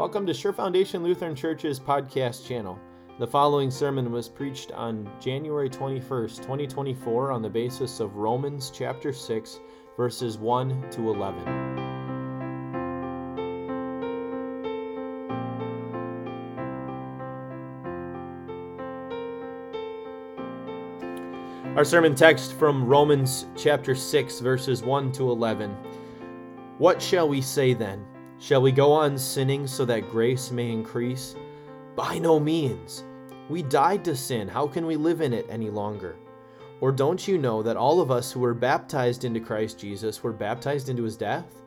Welcome to Sure Foundation Lutheran Church's podcast channel. The following sermon was preached on January 21st, 2024, on the basis of Romans chapter 6, verses 1 to 11. Our sermon text from Romans chapter 6, verses 1 to 11. What shall we say then? Shall we go on sinning so that grace may increase? By no means. We died to sin. How can we live in it any longer? Or don't you know that all of us who were baptized into Christ Jesus were baptized into his death?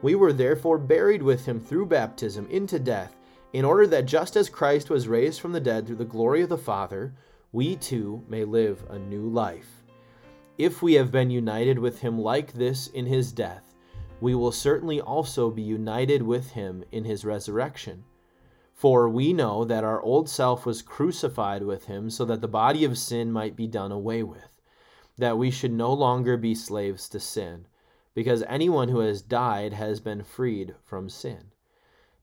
We were therefore buried with him through baptism into death, in order that just as Christ was raised from the dead through the glory of the Father, we too may live a new life. If we have been united with him like this in his death, we will certainly also be united with him in his resurrection. For we know that our old self was crucified with him so that the body of sin might be done away with, that we should no longer be slaves to sin, because anyone who has died has been freed from sin.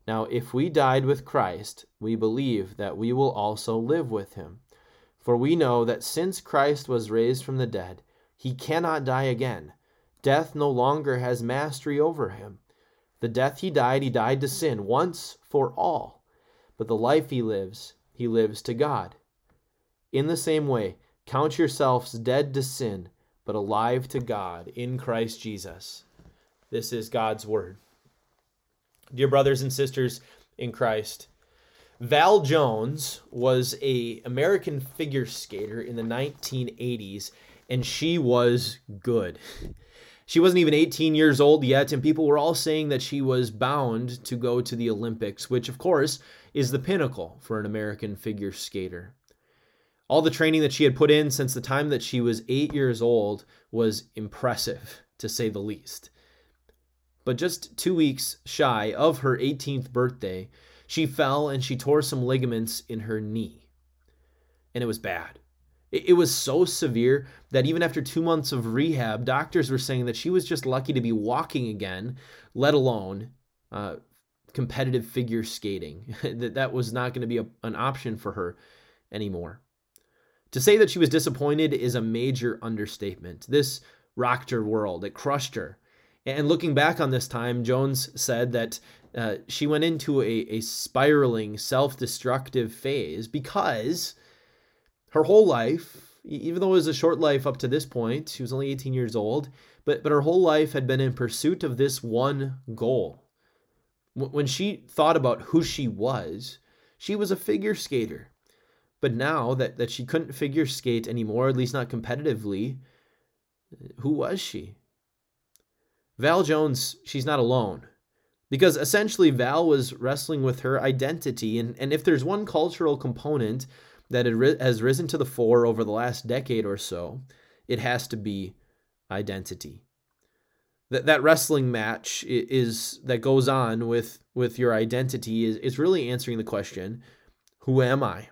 Now, if we died with Christ, we believe that we will also live with him. For we know that since Christ was raised from the dead, he cannot die again. Death no longer has mastery over him. The death he died, he died to sin once for all. But the life he lives, he lives to God. In the same way, count yourselves dead to sin, but alive to God in Christ Jesus. This is God's word. Dear brothers and sisters in Christ, Val Jones was a American figure skater in the 1980s and she was good. She wasn't even 18 years old yet, and people were all saying that she was bound to go to the Olympics, which, of course, is the pinnacle for an American figure skater. All the training that she had put in since the time that she was eight years old was impressive, to say the least. But just two weeks shy of her 18th birthday, she fell and she tore some ligaments in her knee. And it was bad. It, was so severe that even after two months of rehab, doctors were saying that she was just lucky to be walking again, let alone uh, competitive figure skating. that that was not going to be a, an option for her anymore. To say that she was disappointed is a major understatement. This rocked her world. It crushed her. And looking back on this time, Jones said that uh, she went into a, a spiraling, self destructive phase because her whole life, even though it was a short life up to this point, she was only 18 years old, but, but her whole life had been in pursuit of this one goal. When she thought about who she was, she was a figure skater. But now that, that she couldn't figure skate anymore, at least not competitively, uh, who was she? Val Jones, she's not alone. Because essentially, Val was wrestling with her identity. And, and if there's one cultural component that has risen to the fore over the last decade or so, it has to be identity. That that wrestling match is that goes on with with your identity is is really answering the question, who am I?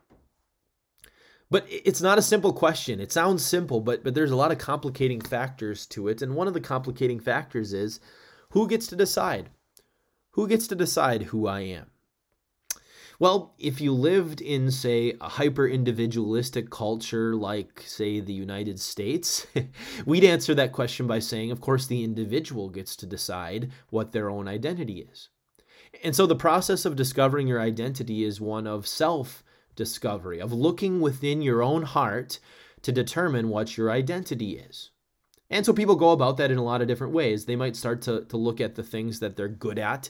But it's not a simple question. It sounds simple, but but there's a lot of complicating factors to it, and one of the complicating factors is who gets to decide? Who gets to decide who I am? Well, if you lived in, say, a hyper individualistic culture like, say, the United States, we'd answer that question by saying, of course, the individual gets to decide what their own identity is. And so the process of discovering your identity is one of self discovery, of looking within your own heart to determine what your identity is. And so people go about that in a lot of different ways. They might start to, to look at the things that they're good at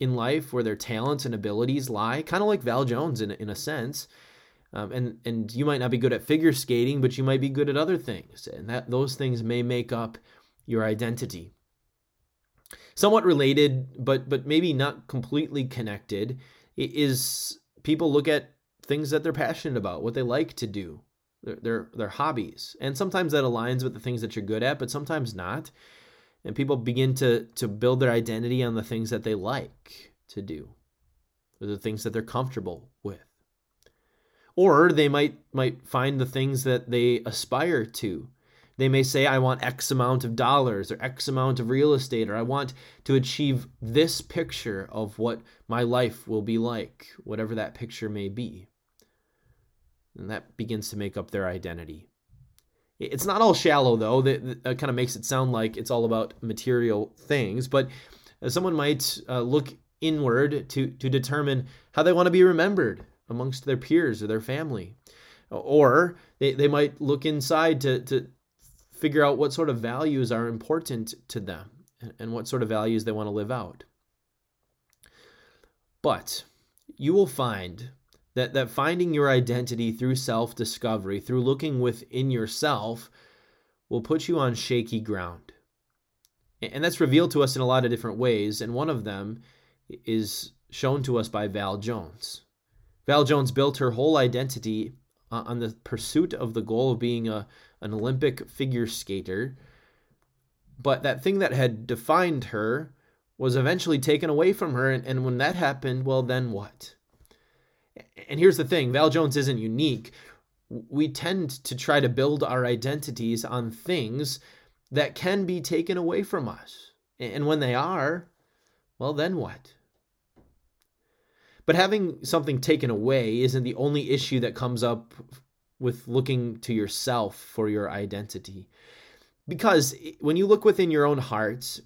in life where their talents and abilities lie, kind of like Val Jones in, in a sense. Um, and and you might not be good at figure skating, but you might be good at other things, and that those things may make up your identity. Somewhat related, but but maybe not completely connected, is people look at things that they're passionate about, what they like to do, their their, their hobbies, and sometimes that aligns with the things that you're good at, but sometimes not and people begin to to build their identity on the things that they like to do or the things that they're comfortable with or they might might find the things that they aspire to They may say, I want X amount of dollars or X amount of real estate, or I want to achieve this picture of what my life will be like, whatever that picture may be. And that begins to make up their identity. It's not all shallow, though. That, that kind of makes it sound like it's all about material things. But someone might uh, look inward to, to determine how they want to be remembered amongst their peers or their family. Or they, they might look inside to, to figure out what sort of values are important to them and what sort of values they want to live out. But you will find that, that finding your identity through self discovery, through looking within yourself, will put you on shaky ground. And that's revealed to us in a lot of different ways. And one of them is shown to us by Val Jones. Val Jones built her whole identity uh, on the pursuit of the goal of being a, an Olympic figure skater. But that thing that had defined her was eventually taken away from her. And, and when that happened, well, then what? And here's the thing Val Jones isn't unique. We tend to try to build our identities on things that can be taken away from us. And when they are, well, then what? But having something taken away isn't the only issue that comes up with looking to yourself for your identity. Because when you look within your own heart,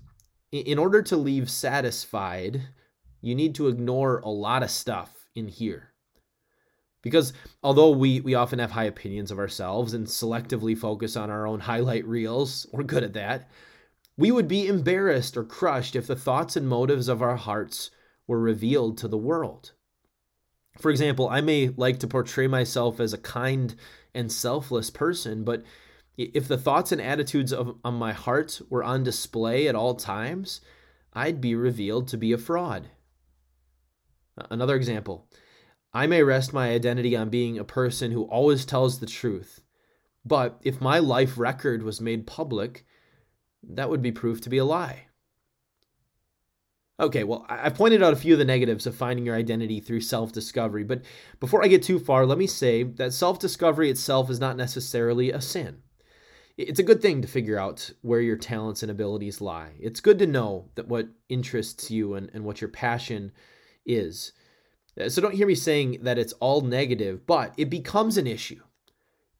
in order to leave satisfied, you need to ignore a lot of stuff in here. Because although we, we often have high opinions of ourselves and selectively focus on our own highlight reels, we're good at that, we would be embarrassed or crushed if the thoughts and motives of our hearts were revealed to the world. For example, I may like to portray myself as a kind and selfless person, but if the thoughts and attitudes of on my heart were on display at all times, I'd be revealed to be a fraud. Another example, I may rest my identity on being a person who always tells the truth, but if my life record was made public, that would be proof to be a lie. Okay, well, I've pointed out a few of the negatives of finding your identity through self discovery, but before I get too far, let me say that self discovery itself is not necessarily a sin. It's a good thing to figure out where your talents and abilities lie. It's good to know that what interests you and, and what your passion is. Uh, so don't hear me saying that it's all negative, but it becomes an issue.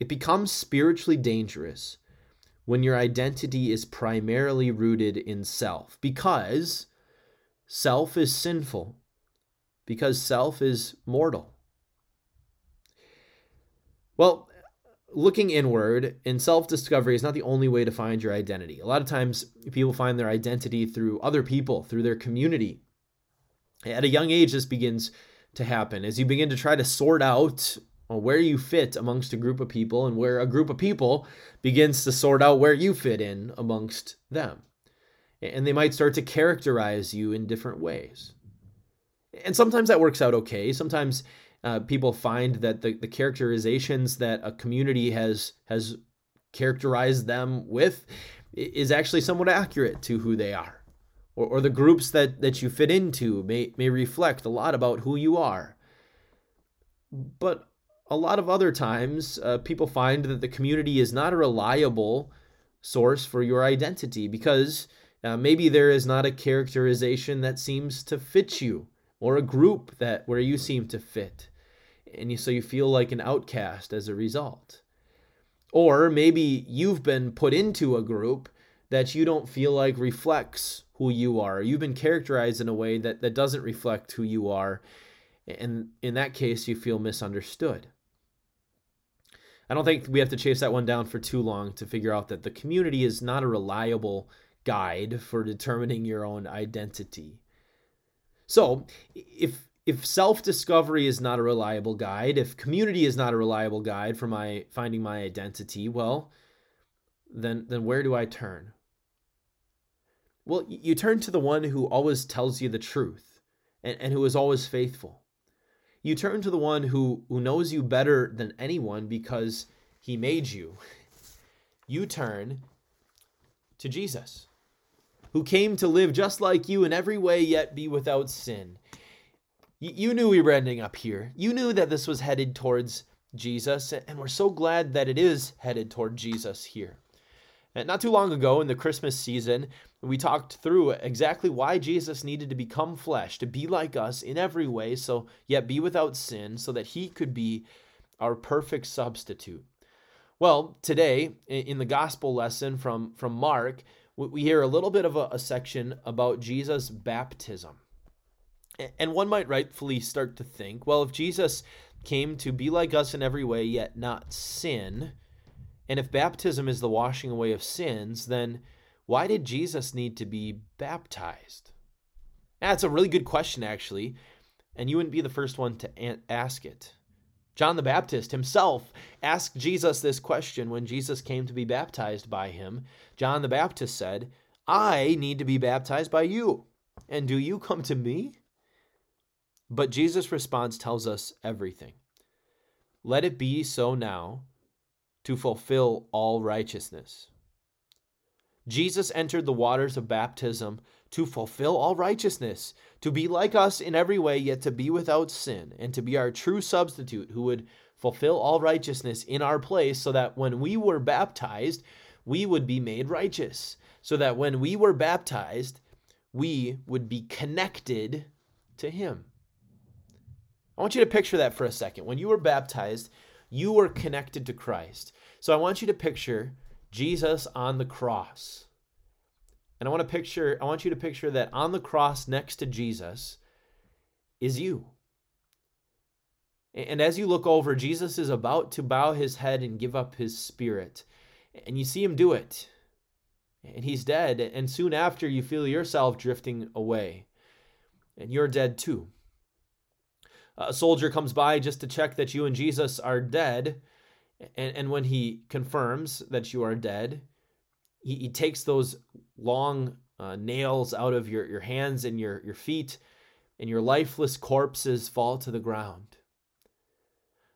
It becomes spiritually dangerous when your identity is primarily rooted in self because Self is sinful because self is mortal. Well, looking inward and self discovery is not the only way to find your identity. A lot of times, people find their identity through other people, through their community. At a young age, this begins to happen as you begin to try to sort out where you fit amongst a group of people and where a group of people begins to sort out where you fit in amongst them and they might start to characterize you in different ways. And sometimes that works out okay. Sometimes uh, people find that the, the characterizations that a community has has characterized them with is actually somewhat accurate to who they are. Or, or the groups that, that you fit into may, may reflect a lot about who you are. But a lot of other times, uh, people find that the community is not a reliable source for your identity because uh, maybe there is not a characterization that seems to fit you, or a group that where you seem to fit, and you, so you feel like an outcast as a result. Or maybe you've been put into a group that you don't feel like reflects who you are. You've been characterized in a way that, that doesn't reflect who you are. And in that case, you feel misunderstood. I don't think we have to chase that one down for too long to figure out that the community is not a reliable guide for determining your own identity. So, if if self-discovery is not a reliable guide, if community is not a reliable guide for my finding my identity, well, then then where do I turn? Well, you turn to the one who always tells you the truth and, and who is always faithful. You turn to the one who, who knows you better than anyone because he made you. You turn to Jesus who came to live just like you in every way, yet be without sin. Y- you knew we were ending up here. You knew that this was headed towards Jesus, and we're so glad that it is headed toward Jesus here. And not too long ago in the Christmas season, we talked through exactly why Jesus needed to become flesh, to be like us in every way, so yet be without sin, so that he could be our perfect substitute. Well, today in the gospel lesson from, from Mark, we hear a little bit of a, a section about Jesus' baptism. And one might rightfully start to think, well, if Jesus came to be like us in every way, yet not sin, and if baptism is the washing away of sins, then why did Jesus need to be baptized? That's a really good question, actually, and you wouldn't be the first one to ask it. John the Baptist himself asked Jesus this question when Jesus came to be baptized by him. John the Baptist said, I need to be baptized by you, and do you come to me? But Jesus' response tells us everything. Let it be so now to fulfill all righteousness. Jesus entered the waters of baptism to fulfill all righteousness, to be like us in every way, yet to be without sin, and to be our true substitute who would fulfill all righteousness in our place, so that when we were baptized, we would be made righteous. So that when we were baptized, we would be connected to Him. I want you to picture that for a second. When you were baptized, you were connected to Christ. So I want you to picture Jesus on the cross. And I want to picture I want you to picture that on the cross next to Jesus is you. And as you look over, Jesus is about to bow his head and give up his spirit. And you see him do it. And he's dead. And soon after, you feel yourself drifting away. And you're dead too. A soldier comes by just to check that you and Jesus are dead. And, and when he confirms that you are dead, he, he takes those long uh, nails out of your, your hands and your, your feet, and your lifeless corpses fall to the ground.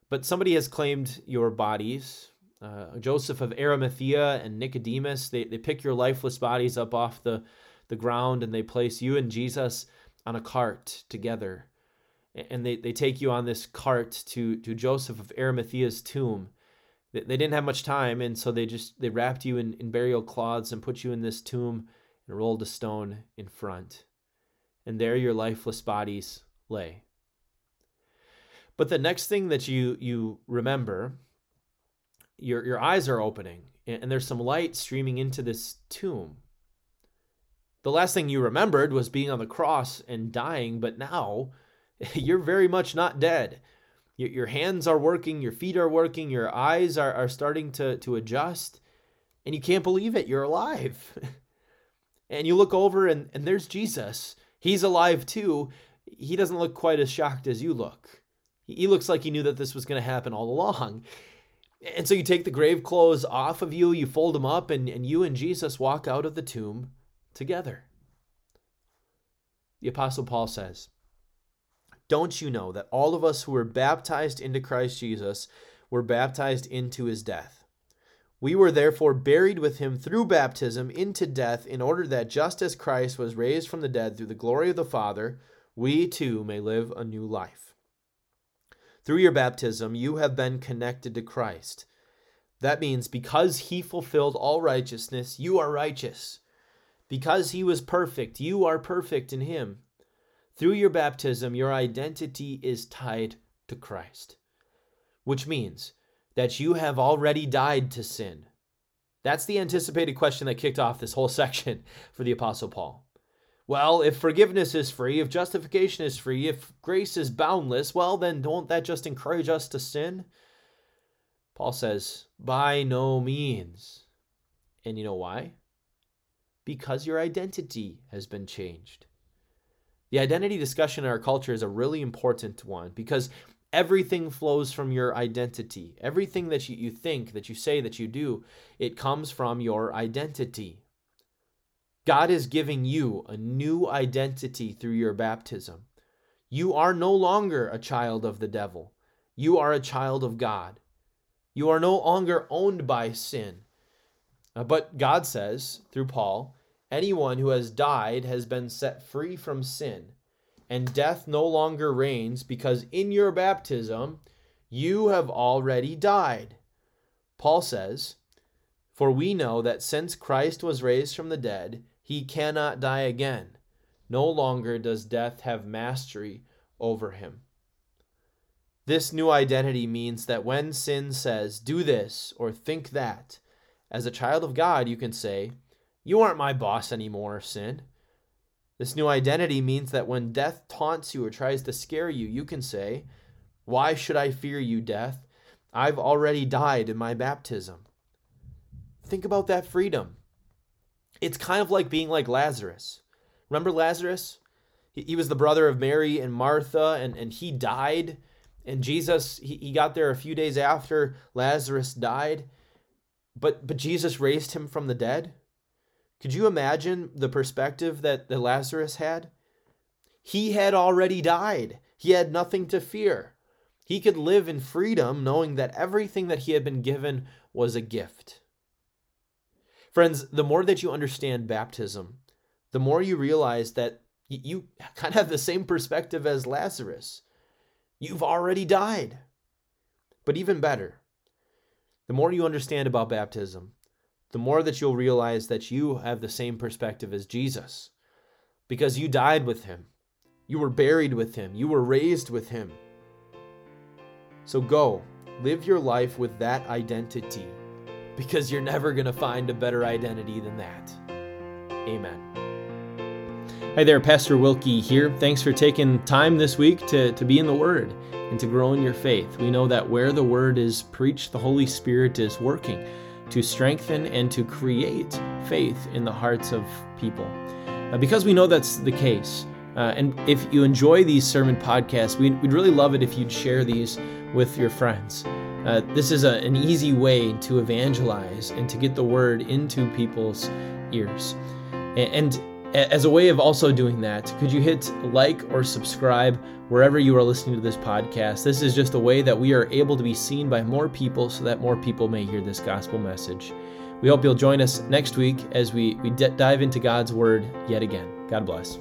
But somebody has claimed your bodies. Uh, Joseph of Arimathea and Nicodemus, they, they pick your lifeless bodies up off the, the ground and they place you and Jesus on a cart together and they, they take you on this cart to, to Joseph of Arimathea's tomb. They, didn't have much time, and so they just they wrapped you in, in burial cloths and put you in this tomb and rolled a stone in front. And there your lifeless bodies lay. But the next thing that you you remember, your your eyes are opening, and, and there's some light streaming into this tomb. The last thing you remembered was being on the cross and dying, but now you're very much not dead. Your your hands are working, your feet are working, your eyes are, are starting to, to adjust, and you can't believe it. You're alive. and you look over, and, and there's Jesus. He's alive too. He doesn't look quite as shocked as you look. He looks like he knew that this was going to happen all along. And so you take the grave clothes off of you, you fold them up, and, and you and Jesus walk out of the tomb together. The Apostle Paul says, don't you know that all of us who were baptized into Christ Jesus were baptized into his death? We were therefore buried with him through baptism into death, in order that just as Christ was raised from the dead through the glory of the Father, we too may live a new life. Through your baptism, you have been connected to Christ. That means because he fulfilled all righteousness, you are righteous. Because he was perfect, you are perfect in him. Through your baptism, your identity is tied to Christ, which means that you have already died to sin. That's the anticipated question that kicked off this whole section for the Apostle Paul. Well, if forgiveness is free, if justification is free, if grace is boundless, well, then don't that just encourage us to sin? Paul says, by no means. And you know why? Because your identity has been changed. The identity discussion in our culture is a really important one because everything flows from your identity. Everything that you, think, that you say, that you do, it comes from your identity. God is giving you a new identity through your baptism. You are no longer a child of the devil. You are a child of God. You are no longer owned by sin. Uh, but God says, through Paul, Anyone who has died has been set free from sin, and death no longer reigns because in your baptism you have already died. Paul says, For we know that since Christ was raised from the dead, he cannot die again. No longer does death have mastery over him. This new identity means that when sin says, do this or think that, as a child of God, you can say, You aren't my boss anymore, sin. This new identity means that when death taunts you or tries to scare you, you can say, Why should I fear you, death? I've already died in my baptism. Think about that freedom. It's kind of like being like Lazarus. Remember Lazarus? He, was the brother of Mary and Martha, and, and he died. And Jesus, he, he got there a few days after Lazarus died. But, but Jesus raised him from the dead. Could you imagine the perspective that, that Lazarus had? He had already died. He had nothing to fear. He could live in freedom knowing that everything that he had been given was a gift. Friends, the more that you understand baptism, the more you realize that you kind of have the same perspective as Lazarus. You've already died. But even better, the more you understand about baptism, the more that you'll realize that you have the same perspective as Jesus. Because you died with him, you were buried with him, you were raised with him. So go, live your life with that identity because you're never going to find a better identity than that. Amen. Hi there, Pastor Wilkie here. Thanks for taking time this week to, to be in the Word and to grow in your faith. We know that where the Word is preached, the Holy Spirit is working to strengthen and to create faith in the hearts of people. Uh, because we know that's the case, uh, and if you enjoy these sermon podcasts, we'd, we'd really love it if you'd share these with your friends. Uh, this is a, an easy way to evangelize and to get the word into people's ears. And, and as a way of also doing that, could you hit like or subscribe wherever you are listening to this podcast? This is just a way that we are able to be seen by more people so that more people may hear this gospel message. We hope you'll join us next week as we, we d- dive into God's word yet again. God bless.